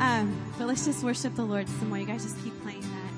Um, but let's just worship the Lord some more. You guys just keep playing that.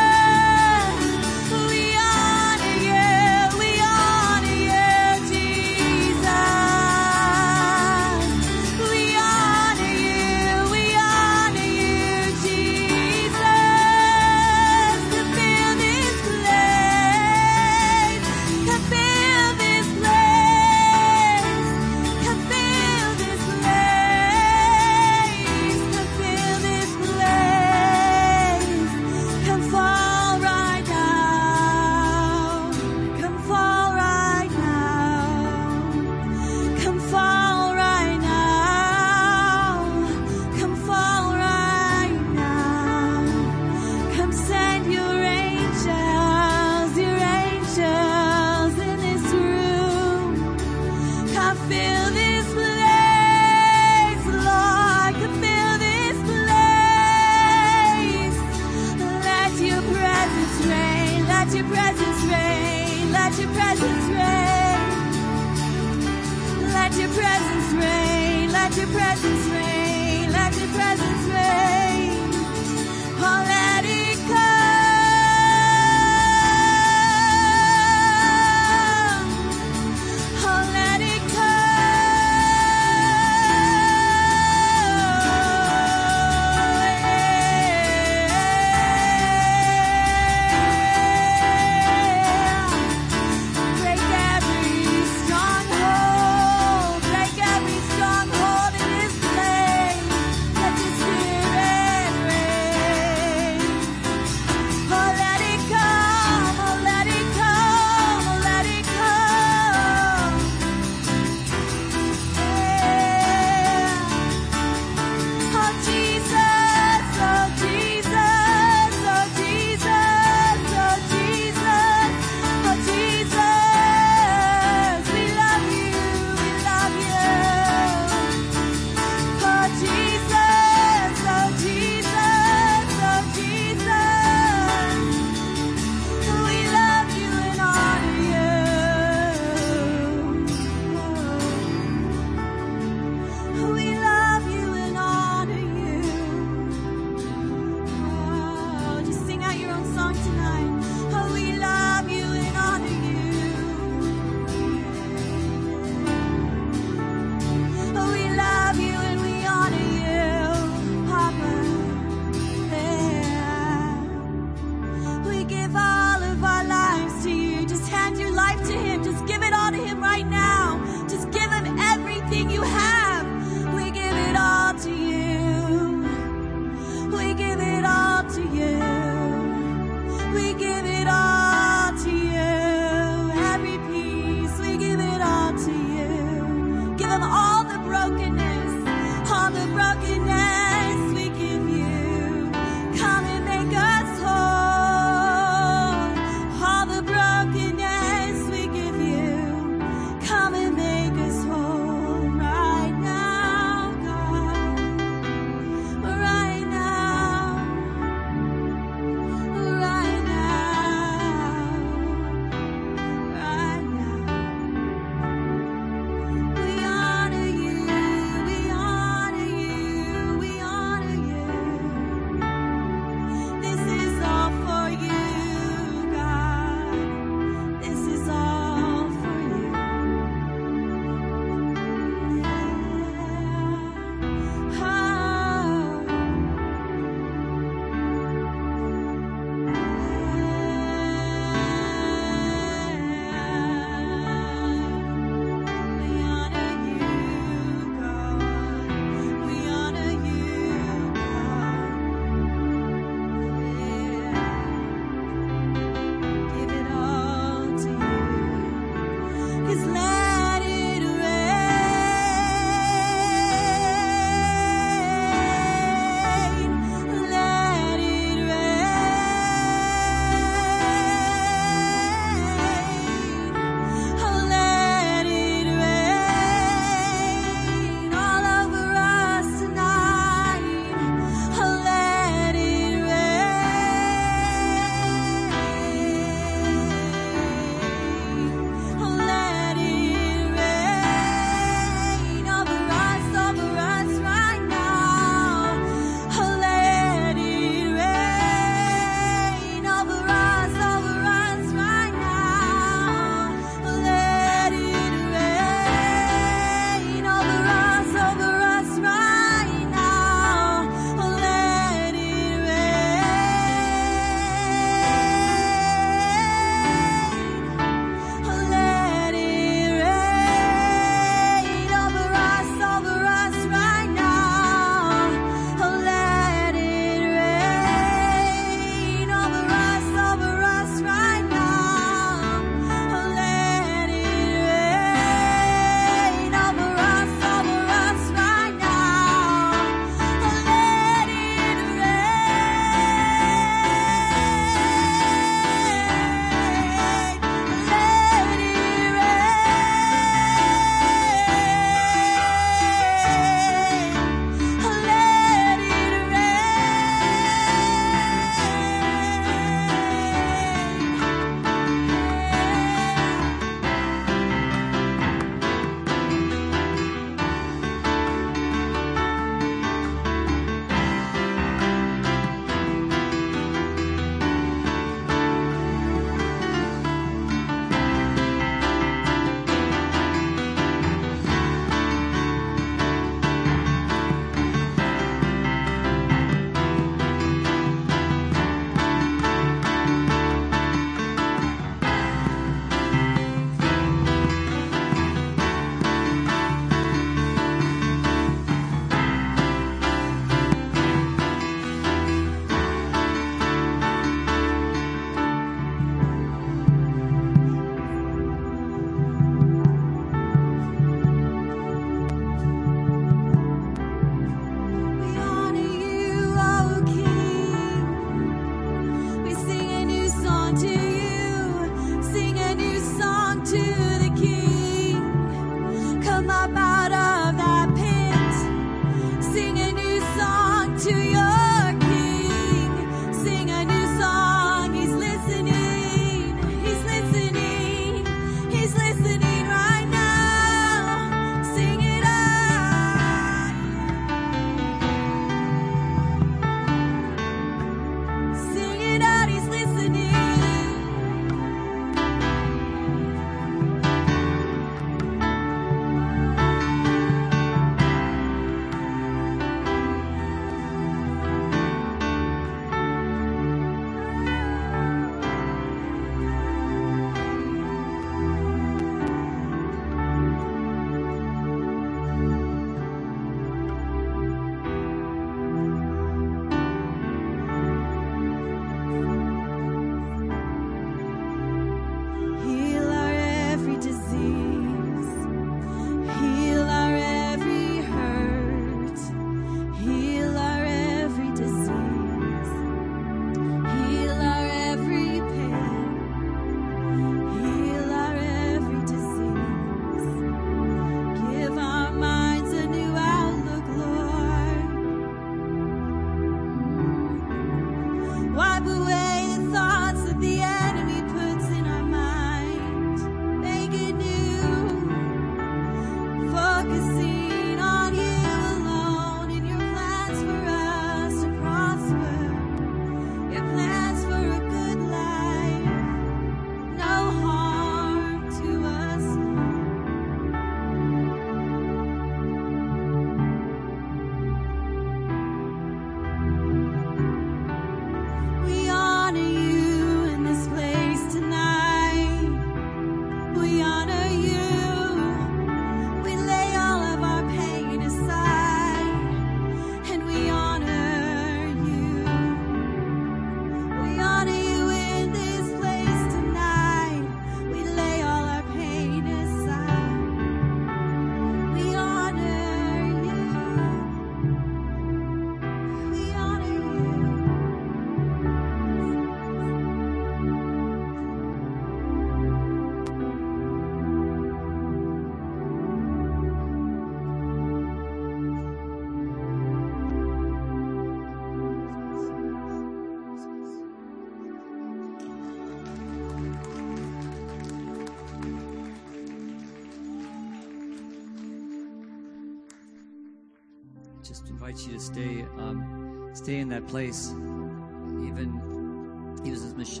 Invite you to stay um, stay in that place. Even even as, Mich-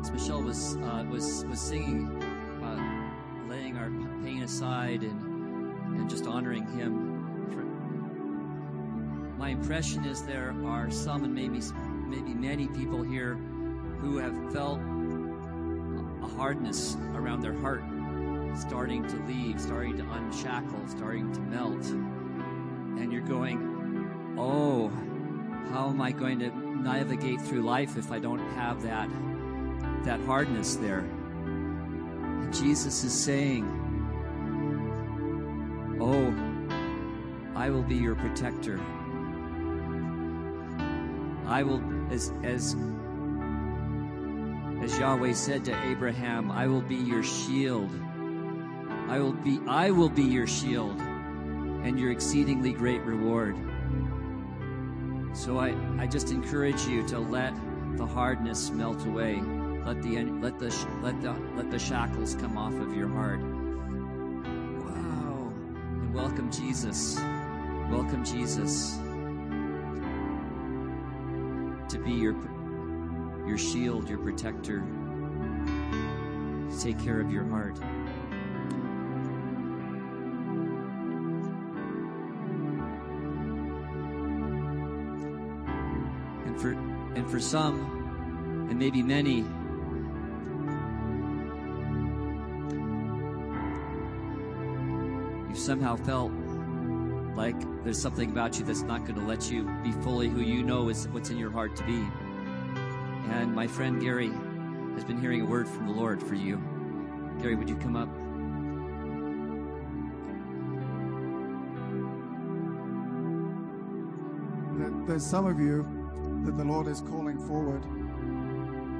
as Michelle was uh, was was singing about laying our pain aside and and just honoring him. My impression is there are some and maybe maybe many people here who have felt a hardness around their heart starting to leave starting to unshackle starting to melt. And you're going, oh, how am I going to navigate through life if I don't have that that hardness there? And Jesus is saying, oh, I will be your protector. I will, as as as Yahweh said to Abraham, I will be your shield. I will be I will be your shield and your exceedingly great reward. So I, I just encourage you to let the hardness melt away. Let the let the let the let the shackles come off of your heart. Wow. And welcome Jesus. Welcome Jesus to be your your shield, your protector. Take care of your heart. And for and for some, and maybe many, you've somehow felt like there's something about you that's not going to let you be fully who you know is what's in your heart to be. And my friend Gary has been hearing a word from the Lord for you. Gary, would you come up? There- There's some of you that the Lord is calling forward.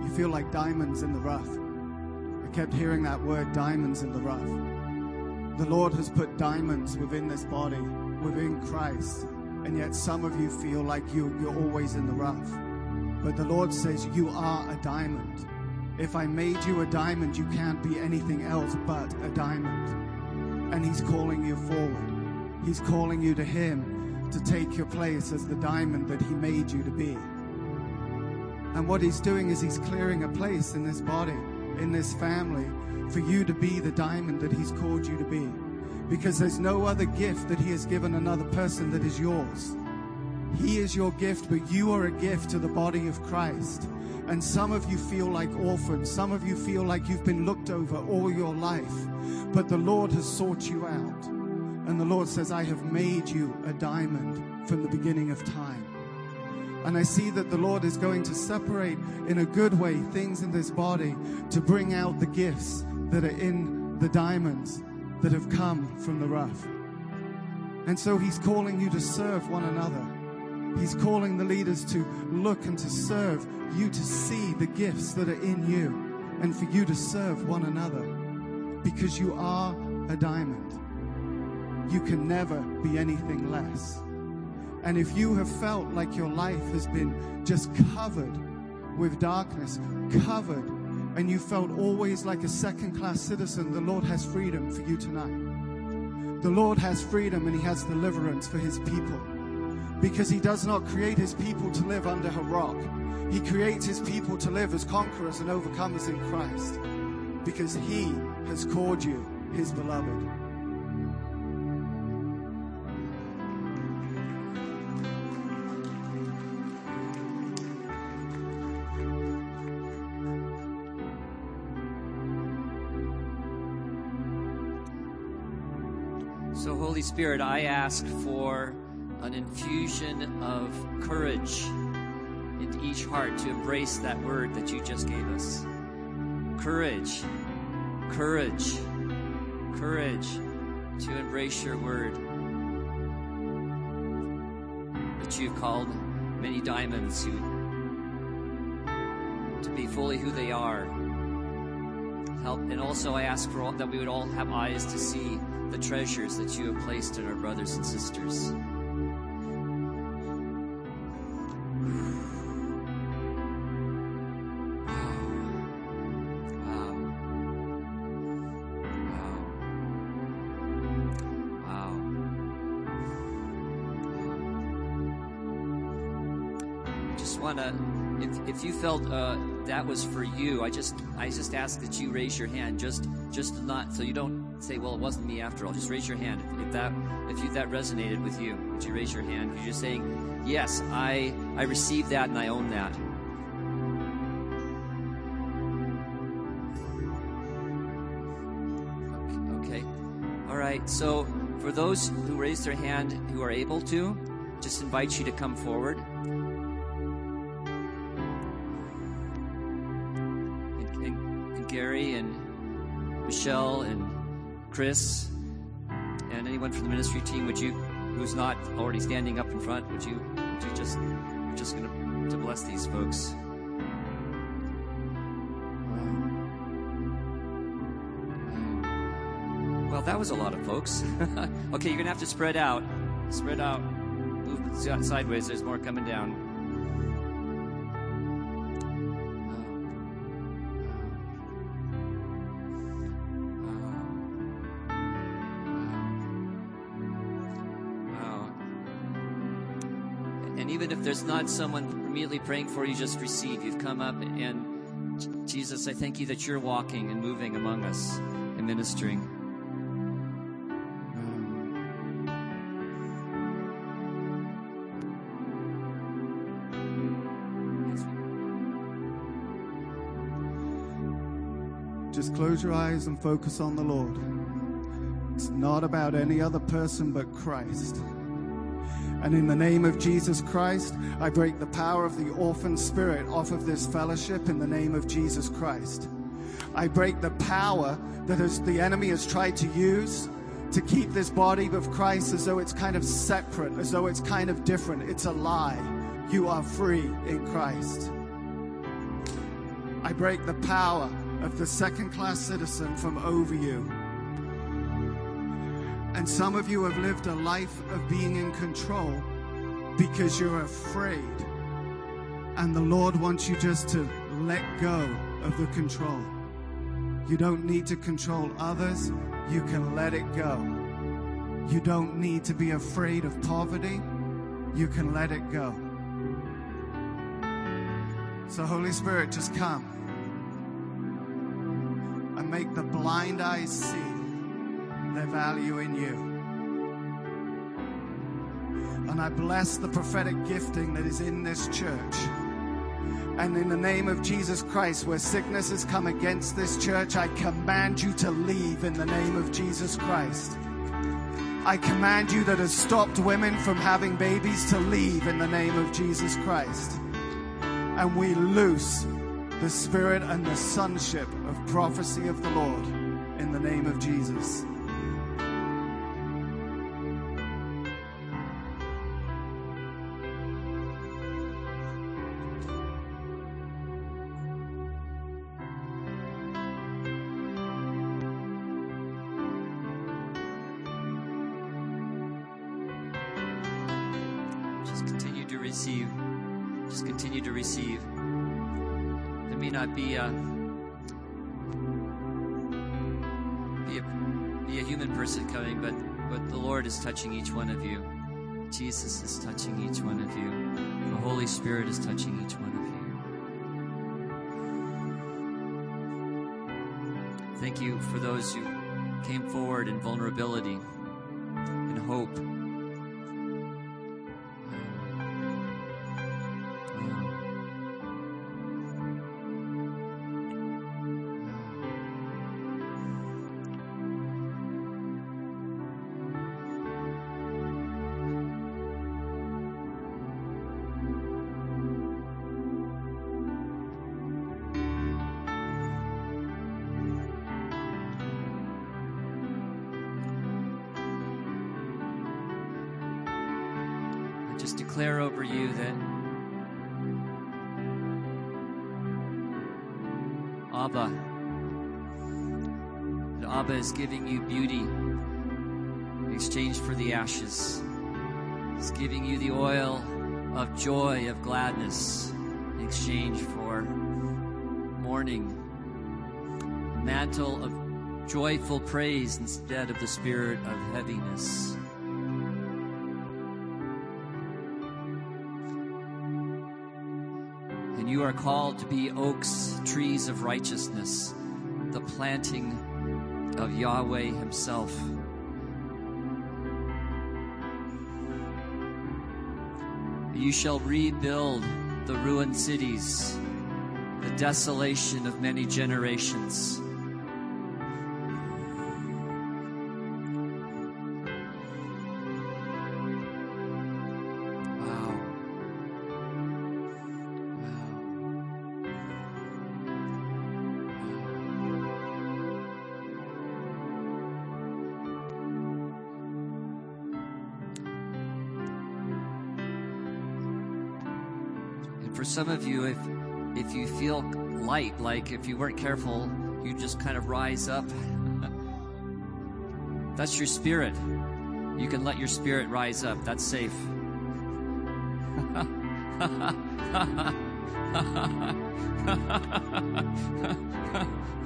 You feel like diamonds in the rough. I kept hearing that word, diamonds in the rough. The Lord has put diamonds within this body, within Christ, and yet some of you feel like you, you're always in the rough. But the Lord says you are a diamond. If I made you a diamond, you can't be anything else but a diamond. And He's calling you forward. He's calling you to Him to take your place as the diamond that He made you to be. And what He's doing is He's clearing a place in this body, in this family, for you to be the diamond that He's called you to be. Because there's no other gift that He has given another person that is yours. He is your gift, but you are a gift to the body of Christ. And some of you feel like orphans. Some of you feel like you've been looked over all your life. But the Lord has sought you out. And the Lord says, I have made you a diamond from the beginning of time. And I see that the Lord is going to separate in a good way things in this body to bring out the gifts that are in the diamonds that have come from the rough. And so He's calling you to serve one another. He's calling the leaders to look and to serve you to see the gifts that are in you and for you to serve one another because you are a diamond. You can never be anything less. And if you have felt like your life has been just covered with darkness, covered, and you felt always like a second class citizen, the Lord has freedom for you tonight. The Lord has freedom and He has deliverance for His people because He does not create His people to live under a rock. He creates His people to live as conquerors and overcomers in Christ because He has called you His beloved. Spirit, I ask for an infusion of courage into each heart to embrace that word that you just gave us. Courage, courage, courage to embrace your word. That you've called many diamonds who to be fully who they are. Help, and also I ask for all, that we would all have eyes to see the treasures that you have placed in our brothers and sisters. If you felt uh, that was for you, I just I just ask that you raise your hand, just just not so you don't say, well, it wasn't me after all. Just raise your hand if, that if you that resonated with you. Would you raise your hand? Because you're saying, yes, I I received that and I own that. Okay. All right. So for those who raised their hand who are able to, just invite you to come forward. And Gary and Michelle and Chris and anyone from the ministry team, would you, who's not already standing up in front, would you, would you just, we're just going to, bless these folks. Well, that was a lot of folks. okay, you're going to have to spread out. Spread out. Move sideways. There's more coming down. There's not someone immediately praying for you, just receive. You've come up, and Jesus, I thank you that you're walking and moving among us and ministering. Just close your eyes and focus on the Lord. It's not about any other person but Christ. And in the name of Jesus Christ, I break the power of the orphan spirit off of this fellowship in the name of Jesus Christ. I break the power that the enemy has tried to use to keep this body of Christ as though it's kind of separate, as though it's kind of different. It's a lie. You are free in Christ. I break the power of the second class citizen from over you. And some of you have lived a life of being in control because you're afraid. And the Lord wants you just to let go of the control. You don't need to control others. You can let it go. You don't need to be afraid of poverty. You can let it go. So, Holy Spirit, just come and make the blind eyes see their value in you. And I bless the prophetic gifting that is in this church. And in the name of Jesus Christ, where sickness has come against this church, I command you to leave in the name of Jesus Christ. I command you that has stopped women from having babies to leave in the name of Jesus Christ. And we loose the spirit and the sonship of prophecy of the Lord in the name of Jesus. Coming, but but the Lord is touching each one of you. Jesus is touching each one of you. The Holy Spirit is touching each one of you. Thank you for those who came forward in vulnerability and hope. Mourning, a mantle of joyful praise instead of the spirit of heaviness. And you are called to be oaks, trees of righteousness, the planting of Yahweh Himself. You shall rebuild the ruined cities, the desolation of many generations. Some of you, if if you feel light, like if you weren't careful, you just kind of rise up. That's your spirit. You can let your spirit rise up. That's safe.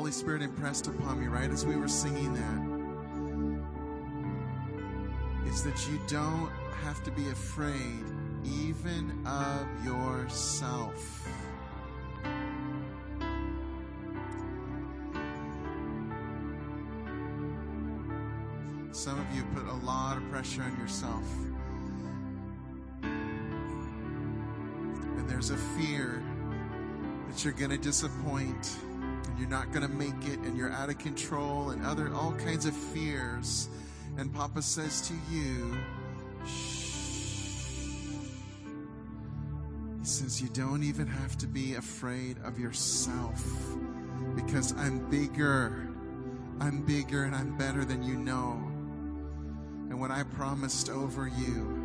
Holy Spirit impressed upon me right as we were singing that is that you don't have to be afraid even of yourself. Some of you put a lot of pressure on yourself. And there's a fear that you're going to disappoint and you're not going to make it and you're out of control and other all kinds of fears. And Papa says to you, Shh. He says, You don't even have to be afraid of yourself because I'm bigger. I'm bigger and I'm better than you know. And when I promised over you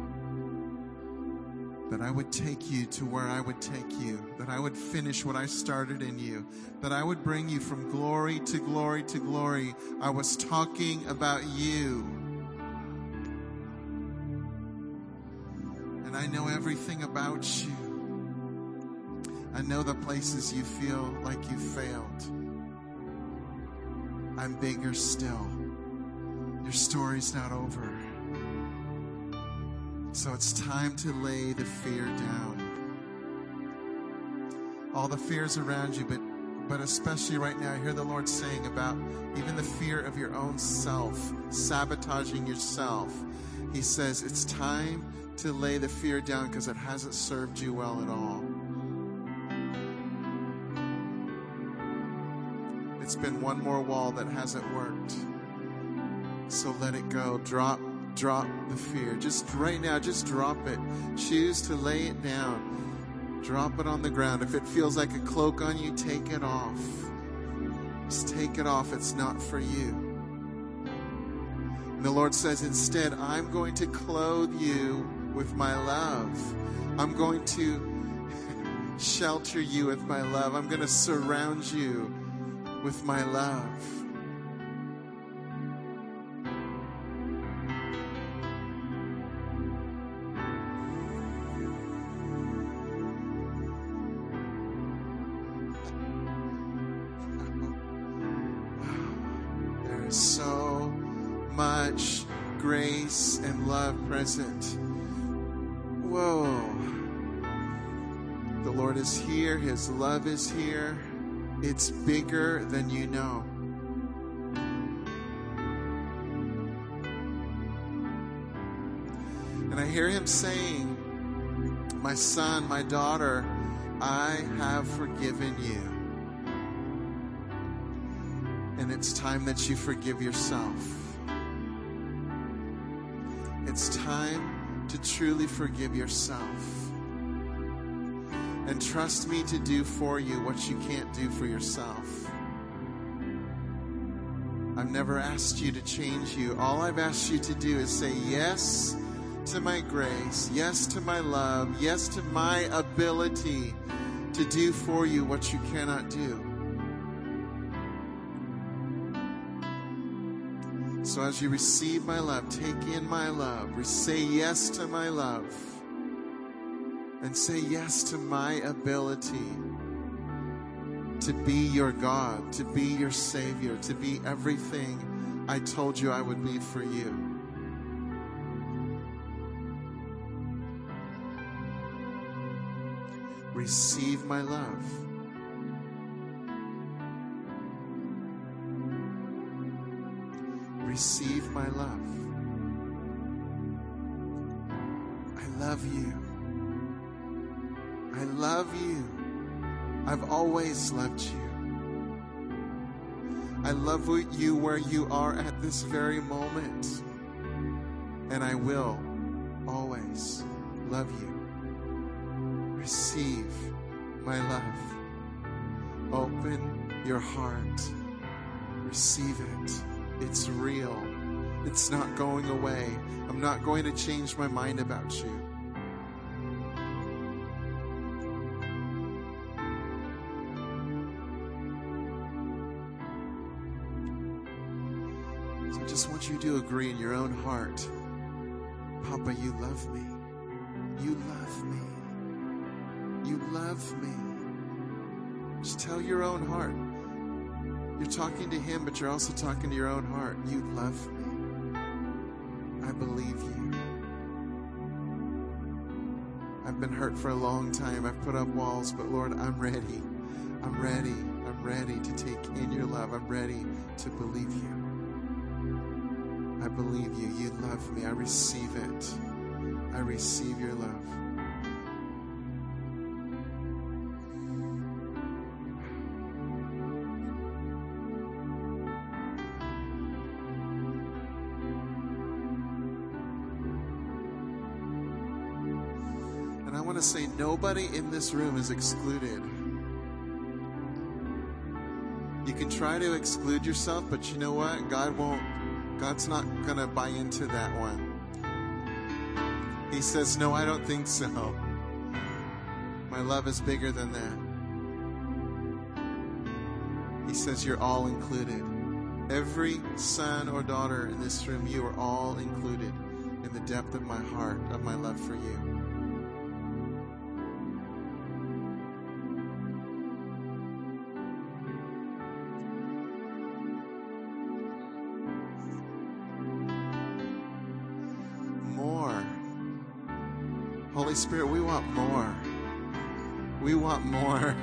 that I would take you to where I would take you, that I would finish what I started in you, that I would bring you from glory to glory to glory, I was talking about you. And I know everything about you. I know the places you feel like you failed. I'm bigger still. Your story's not over. So it's time to lay the fear down. All the fears around you, but but especially right now, I hear the Lord saying about even the fear of your own self, sabotaging yourself. He says it's time to lay the fear down because it hasn't served you well at all. It's been one more wall that hasn't worked. So let it go. Drop, drop the fear. Just right now, just drop it. Choose to lay it down. Drop it on the ground. If it feels like a cloak on you, take it off. Just take it off. It's not for you. And the Lord says, instead, I'm going to clothe you with my love. I'm going to shelter you with my love. I'm going to surround you with my love. His love is here. It's bigger than you know. And I hear him saying, My son, my daughter, I have forgiven you. And it's time that you forgive yourself. It's time to truly forgive yourself and trust me to do for you what you can't do for yourself. I've never asked you to change you. All I've asked you to do is say yes to my grace, yes to my love, yes to my ability to do for you what you cannot do. So as you receive my love, take in my love, say yes to my love and say yes to my ability to be your God, to be your Savior, to be everything I told you I would be for you. Receive my love. Receive my love. I love you. I love you. I've always loved you. I love you where you are at this very moment. And I will always love you. Receive my love. Open your heart. Receive it. It's real. It's not going away. I'm not going to change my mind about you. You agree in your own heart Papa, you love me. You love me. You love me. Just tell your own heart You're talking to Him, but you're also talking to your own heart. You love me. I believe you. I've been hurt for a long time. I've put up walls, but Lord, I'm ready. I'm ready. I'm ready to take in your love. I'm ready to believe you. Believe you. You love me. I receive it. I receive your love. And I want to say nobody in this room is excluded. You can try to exclude yourself, but you know what? God won't, God's not going to buy into that one. He says, No, I don't think so. My love is bigger than that. He says, You're all included. Every son or daughter in this room, you are all included in the depth of my heart, of my love for you. Holy Spirit, we want more. We want more.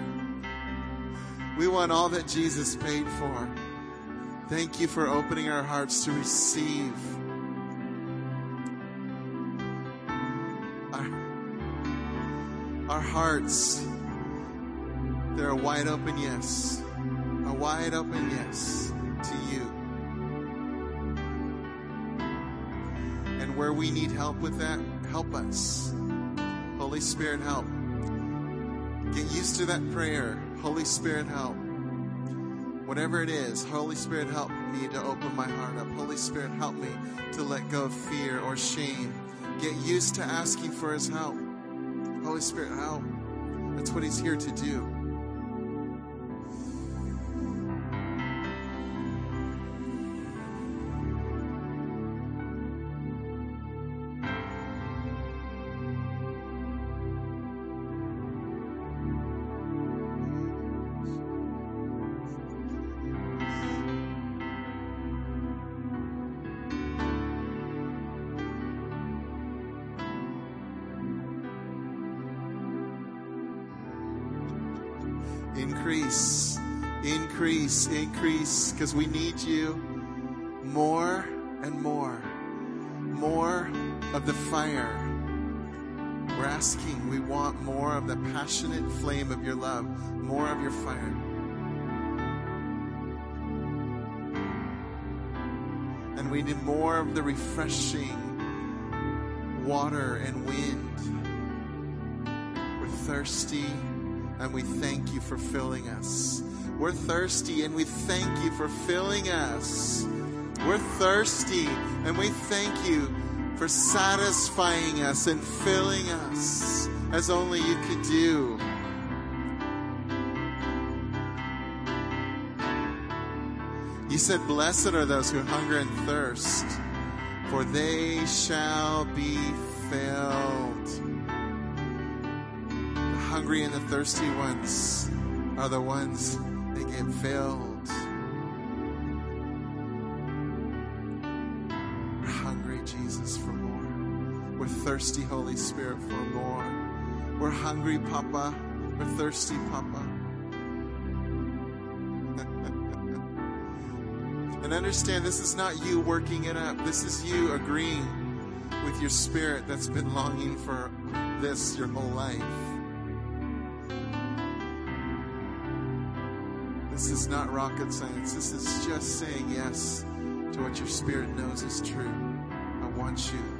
We want all that Jesus paid for. Thank you for opening our hearts to receive. Our, our hearts, they're a wide open yes. A wide open yes to you. And where we need help with that, help us. Holy Spirit, help. Get used to that prayer. Holy Spirit, help. Whatever it is, Holy Spirit, help me to open my heart up. Holy Spirit, help me to let go of fear or shame. Get used to asking for His help. Holy Spirit, help. That's what He's here to do. Increase, increase, because we need you more and more. More of the fire. We're asking, we want more of the passionate flame of your love, more of your fire. And we need more of the refreshing water and wind. We're thirsty and we thank you for filling us. We're thirsty and we thank you for filling us. We're thirsty and we thank you for satisfying us and filling us as only you could do. You said, Blessed are those who hunger and thirst, for they shall be filled. The hungry and the thirsty ones are the ones that get filled. We're hungry, Jesus, for more. We're thirsty, Holy Spirit, for more. We're hungry, Papa. We're thirsty, Papa. and understand this is not you working it up. This is you agreeing with your spirit that's been longing for this your whole life. This is not rocket science. This is just saying yes to what your spirit knows is true. I want you.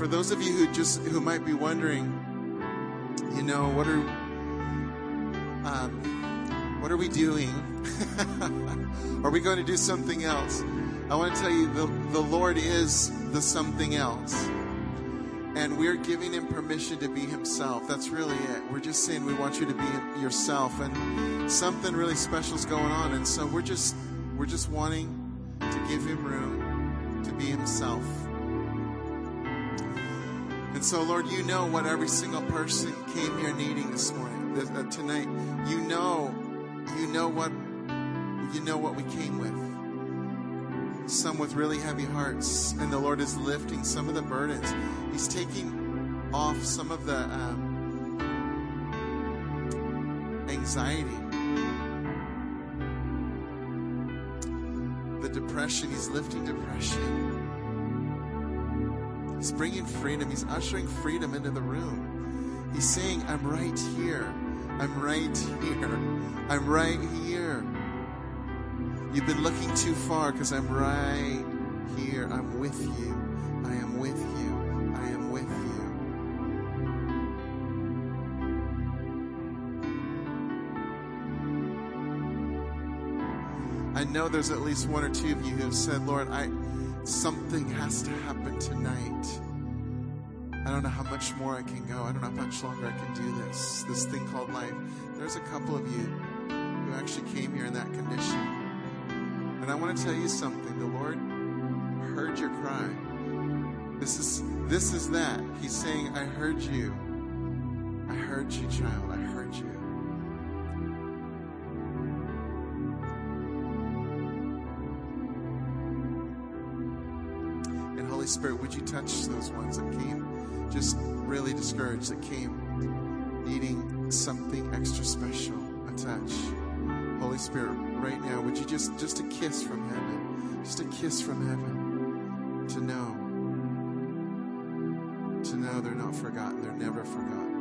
For those of you who just who might be wondering, you know, what are um, what are we doing? are we going to do something else? I want to tell you the, the Lord is the something else. And we're giving him permission to be himself. That's really it. We're just saying we want you to be yourself and something really special is going on. And so we're just we're just wanting to give him room to be himself. And so, Lord, you know what every single person came here needing this morning, this, uh, tonight. You know, you know what, you know what we came with. Some with really heavy hearts, and the Lord is lifting some of the burdens. He's taking off some of the um, anxiety, the depression. He's lifting depression. He's bringing freedom. He's ushering freedom into the room. He's saying, I'm right here. I'm right here. I'm right here. You've been looking too far because I'm right here. I'm with you. I am with you. I am with you. I know there's at least one or two of you who have said, Lord, I something has to happen tonight. I don't know how much more I can go. I don't know how much longer I can do this, this thing called life. There's a couple of you who actually came here in that condition. And I want to tell you something. The Lord heard your cry. This is this is that. He's saying, I heard you. I heard you, child. I Spirit, would you touch those ones that came just really discouraged, that came needing something extra special, a touch? Holy Spirit, right now, would you just, just a kiss from heaven, just a kiss from heaven to know, to know they're not forgotten, they're never forgotten.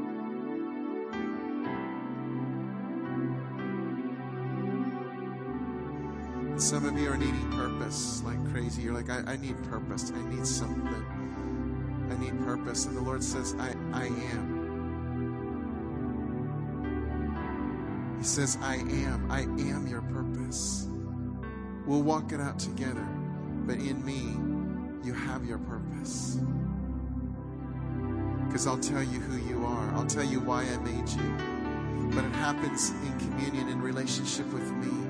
Some of you are needing purpose like crazy. You're like, I, I need purpose. I need something. I need purpose. And the Lord says, I, I am. He says, I am. I am your purpose. We'll walk it out together. But in me, you have your purpose. Because I'll tell you who you are. I'll tell you why I made you. But it happens in communion, in relationship with me.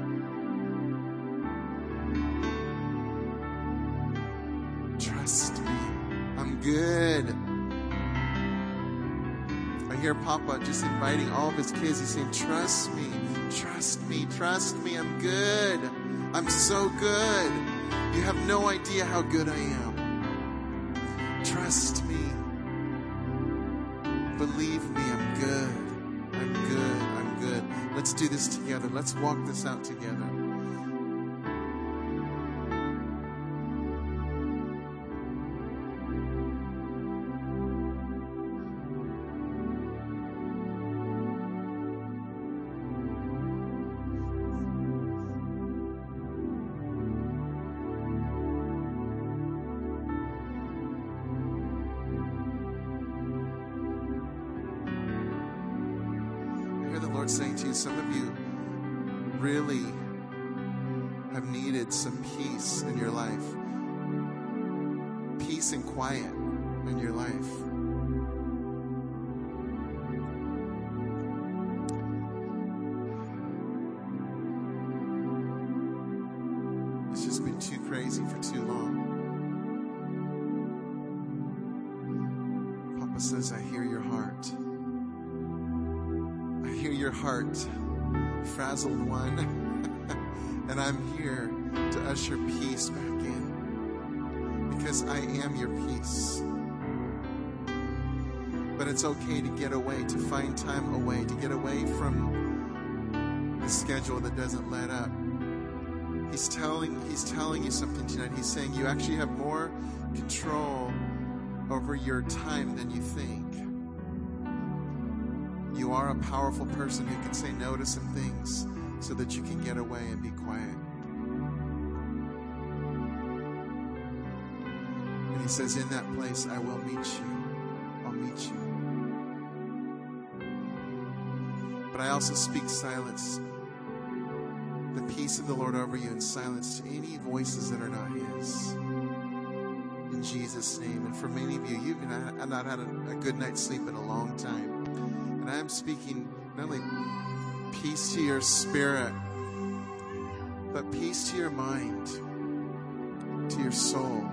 Good. I hear Papa just inviting all of his kids. He's saying, Trust me, trust me, trust me. I'm good. I'm so good. You have no idea how good I am. Trust me. Believe me, I'm good. I'm good. I'm good. Let's do this together. Let's walk this out together. You something tonight. He's saying you actually have more control over your time than you think. You are a powerful person who can say no to some things so that you can get away and be quiet. And he says, In that place, I will meet you. I'll meet you. But I also speak silence, the peace of the Lord over you, and silence to any voices that are not His. In Jesus' name. And for many of you, you've not, not had a, a good night's sleep in a long time. And I am speaking not only peace to your spirit, but peace to your mind, to your soul.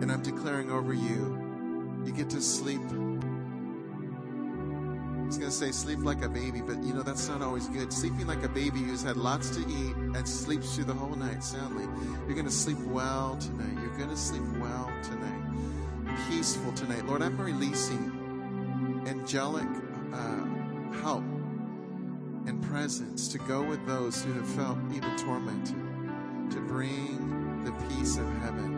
And I'm declaring over you, you get to sleep. Was going to say sleep like a baby, but you know, that's not always good. Sleeping like a baby who's had lots to eat and sleeps through the whole night soundly. You're going to sleep well tonight. You're going to sleep well tonight. Peaceful tonight. Lord, I'm releasing angelic uh, help and presence to go with those who have felt even tormented, to bring the peace of heaven.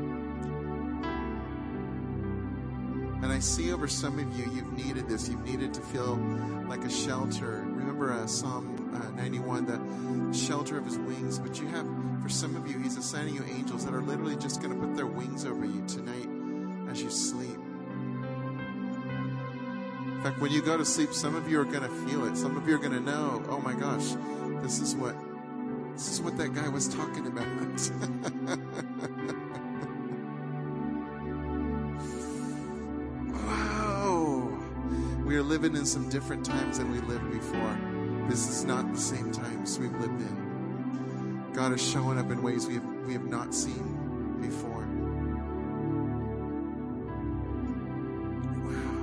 I see over some of you, you've needed this. You've needed to feel like a shelter. Remember uh, Psalm uh, 91, the shelter of his wings. But you have, for some of you, he's assigning you angels that are literally just going to put their wings over you tonight as you sleep. In fact, when you go to sleep, some of you are going to feel it. Some of you are going to know, oh my gosh, this is what this is what that guy was talking about. We are living in some different times than we lived before. This is not the same times we've lived in. God is showing up in ways we have, we have not seen before. Wow.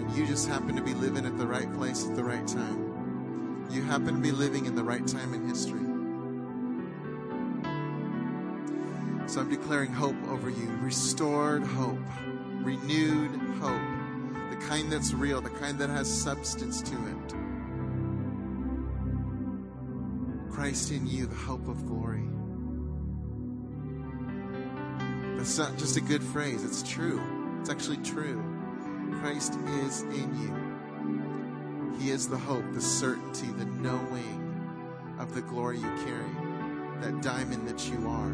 And you just happen to be living at the right place at the right time. You happen to be living in the right time in history. So I'm declaring hope over you restored hope, renewed hope, the kind that's real, the kind that has substance to it. Christ in you, the hope of glory. That's not just a good phrase, it's true. It's actually true. Christ is in you. He is the hope, the certainty, the knowing of the glory you carry, that diamond that you are,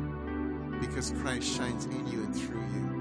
because Christ shines in you and through you.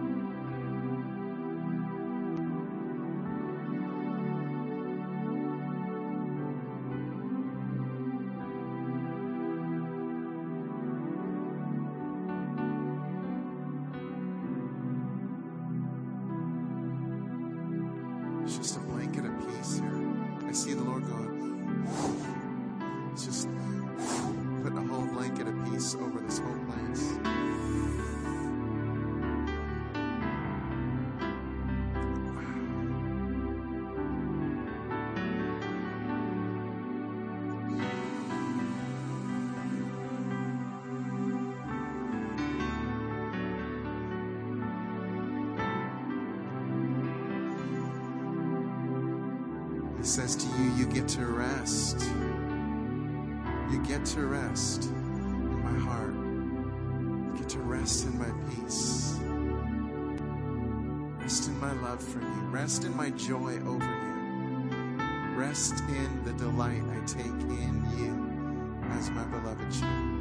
He says to you, You get to rest. You get to rest in my heart. You get to rest in my peace. Rest in my love for you. Rest in my joy over you. Rest in the delight I take in you as my beloved child.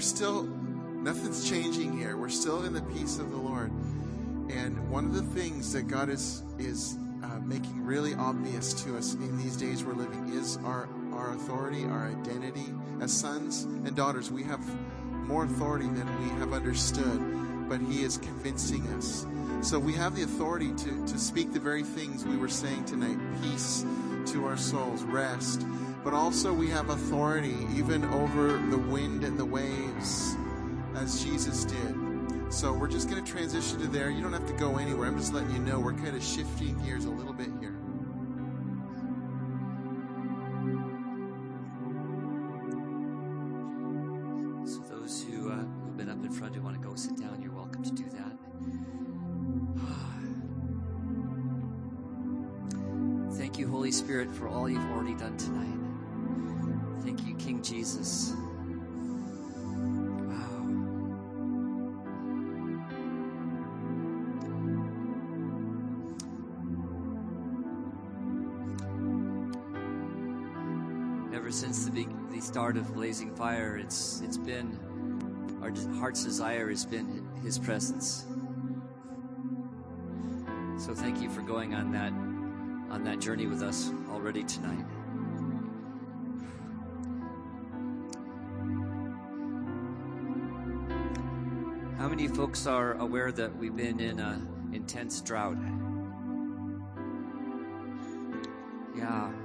Still, nothing's changing here. We're still in the peace of the Lord. And one of the things that God is, is uh, making really obvious to us in these days we're living is our, our authority, our identity. As sons and daughters, we have more authority than we have understood, but He is convincing us. So we have the authority to, to speak the very things we were saying tonight peace to our souls, rest. But also, we have authority even over the wind and the waves, as Jesus did. So we're just going to transition to there. You don't have to go anywhere. I'm just letting you know we're kind of shifting gears a little bit here. The start of Blazing Fire, it's it's been our heart's desire has been His presence. So thank you for going on that on that journey with us already tonight. How many folks are aware that we've been in a intense drought? Yeah.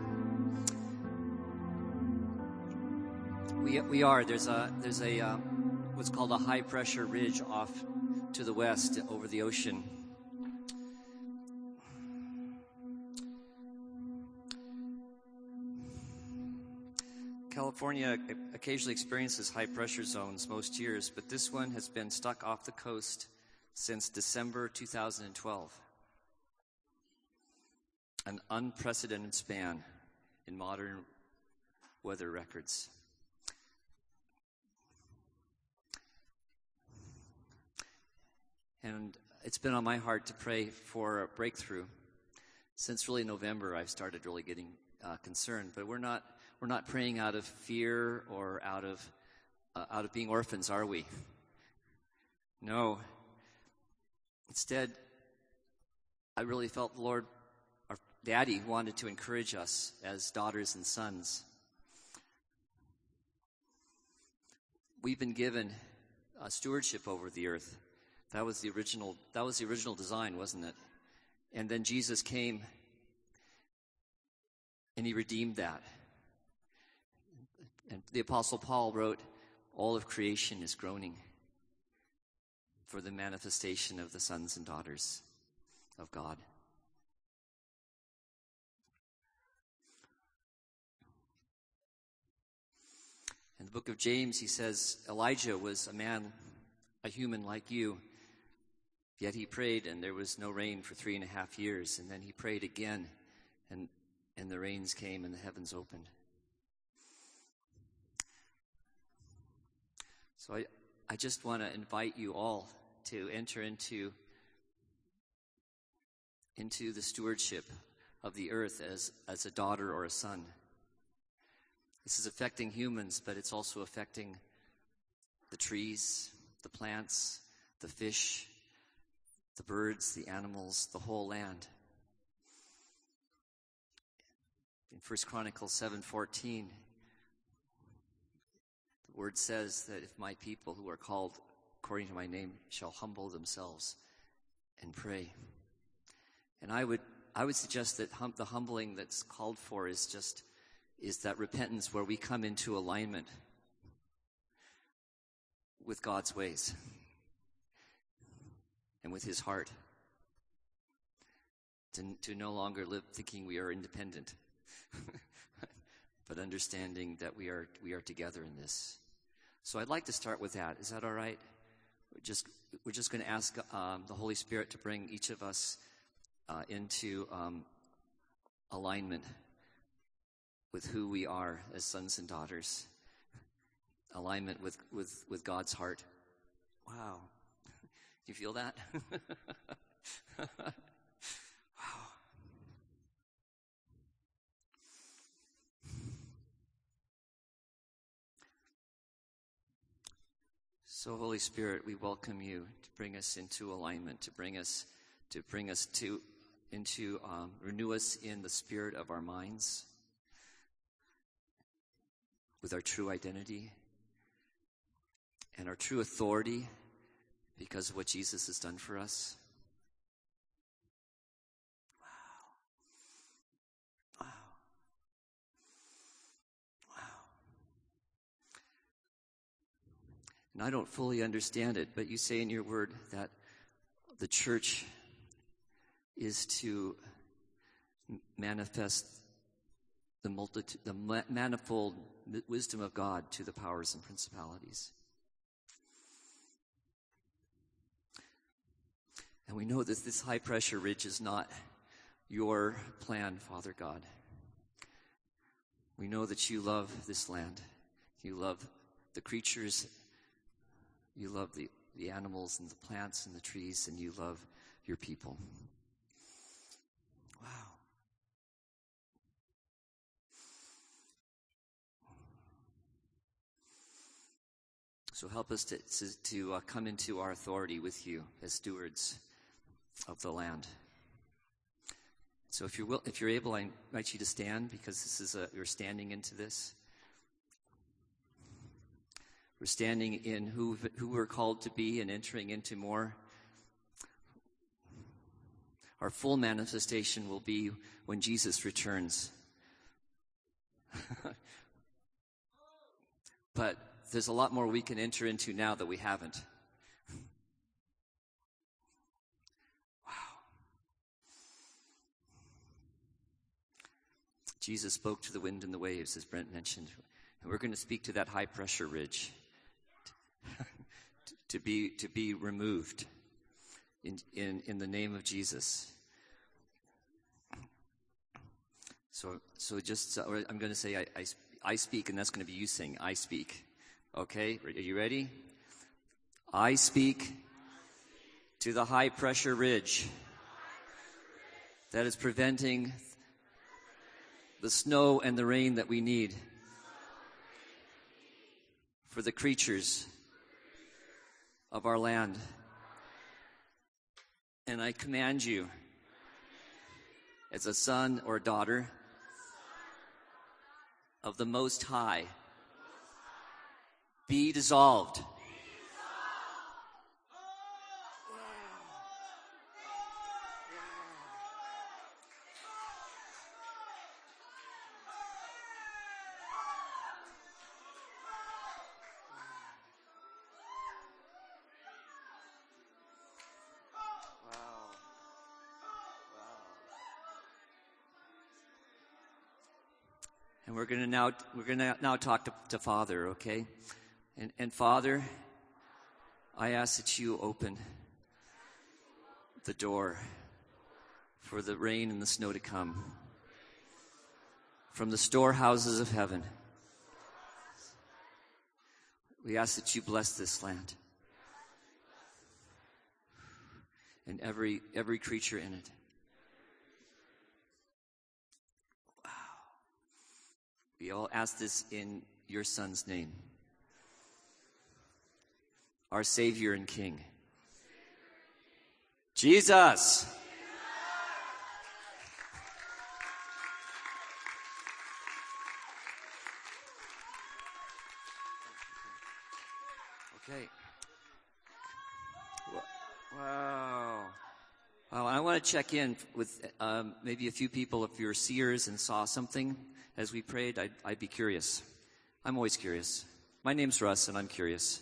We, we are. There's a there's a uh, what's called a high pressure ridge off to the west over the ocean. California occasionally experiences high pressure zones most years, but this one has been stuck off the coast since December 2012. An unprecedented span in modern weather records. And it's been on my heart to pray for a breakthrough. Since really November, I've started really getting uh, concerned. But we're not we're not praying out of fear or out of uh, out of being orphans, are we? No. Instead, I really felt the Lord, our Daddy, wanted to encourage us as daughters and sons. We've been given uh, stewardship over the earth. That was the original. That was the original design, wasn't it? And then Jesus came, and He redeemed that. And the Apostle Paul wrote, "All of creation is groaning for the manifestation of the sons and daughters of God." In the book of James, he says Elijah was a man, a human like you. Yet he prayed, and there was no rain for three and a half years. And then he prayed again, and, and the rains came and the heavens opened. So I, I just want to invite you all to enter into, into the stewardship of the earth as, as a daughter or a son. This is affecting humans, but it's also affecting the trees, the plants, the fish, the birds, the animals, the whole land. In 1 Chronicles 7:14, the word says that if my people who are called according to my name shall humble themselves and pray. And I would I would suggest that hum, the humbling that's called for is just is that repentance where we come into alignment with God's ways and with his heart. To, to no longer live thinking we are independent, but understanding that we are, we are together in this. So I'd like to start with that. Is that all right? We're just, we're just going to ask um, the Holy Spirit to bring each of us uh, into um, alignment with who we are as sons and daughters, alignment with, with, with God's heart. Wow. Do you feel that? wow. So, Holy Spirit, we welcome you to bring us into alignment, to bring us, to bring us to, into, um, renew us in the spirit of our minds, with our true identity and our true authority because of what Jesus has done for us. Wow. Wow. Wow. And I don't fully understand it, but you say in your word that the church is to manifest the multitude, the manifold wisdom of God to the powers and principalities. And we know that this high pressure ridge is not your plan, Father God. We know that you love this land. You love the creatures. You love the, the animals and the plants and the trees, and you love your people. Wow. So help us to, to, to uh, come into our authority with you as stewards of the land. So if you're, will, if you're able, I invite you to stand because this is a, you're standing into this. We're standing in who, who we're called to be and entering into more. Our full manifestation will be when Jesus returns. but there's a lot more we can enter into now that we haven't. Jesus spoke to the wind and the waves, as Brent mentioned. And we're going to speak to that high pressure ridge to be, to be removed in, in, in the name of Jesus. So, so just, I'm going to say, I, I, I speak, and that's going to be you saying, I speak. Okay, are you ready? I speak to the high pressure ridge that is preventing the snow and the rain that we need for the creatures of our land. And I command you, as a son or daughter of the Most High, be dissolved. We're going to now we're going to now talk to, to Father, okay? And, and Father, I ask that you open the door for the rain and the snow to come from the storehouses of heaven. We ask that you bless this land and every every creature in it. We all ask this in your son's name our Savior and King. Jesus. Okay. Wow. Wow. I want to check in with um, maybe a few people if you're seers and saw something as we prayed. I'd, I'd be curious. I'm always curious. My name's Russ, and I'm curious.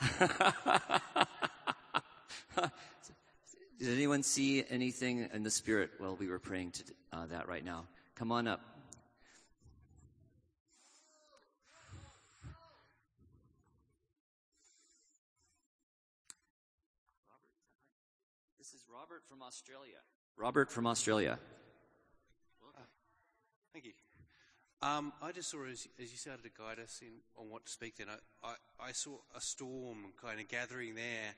Did anyone see anything in the spirit while we were praying to uh, that right now? Come on up. Australia. Robert from Australia. Thank you. Um, I just saw as, as you started to guide us in on what to speak, then I, I, I saw a storm kind of gathering there,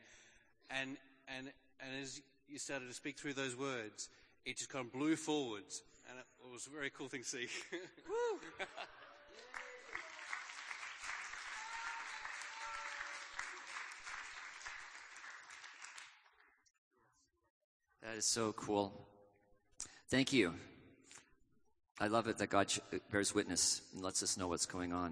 and and and as you started to speak through those words, it just kind of blew forwards, and it, it was a very cool thing to see. That is so cool. Thank you. I love it that God bears witness and lets us know what's going on.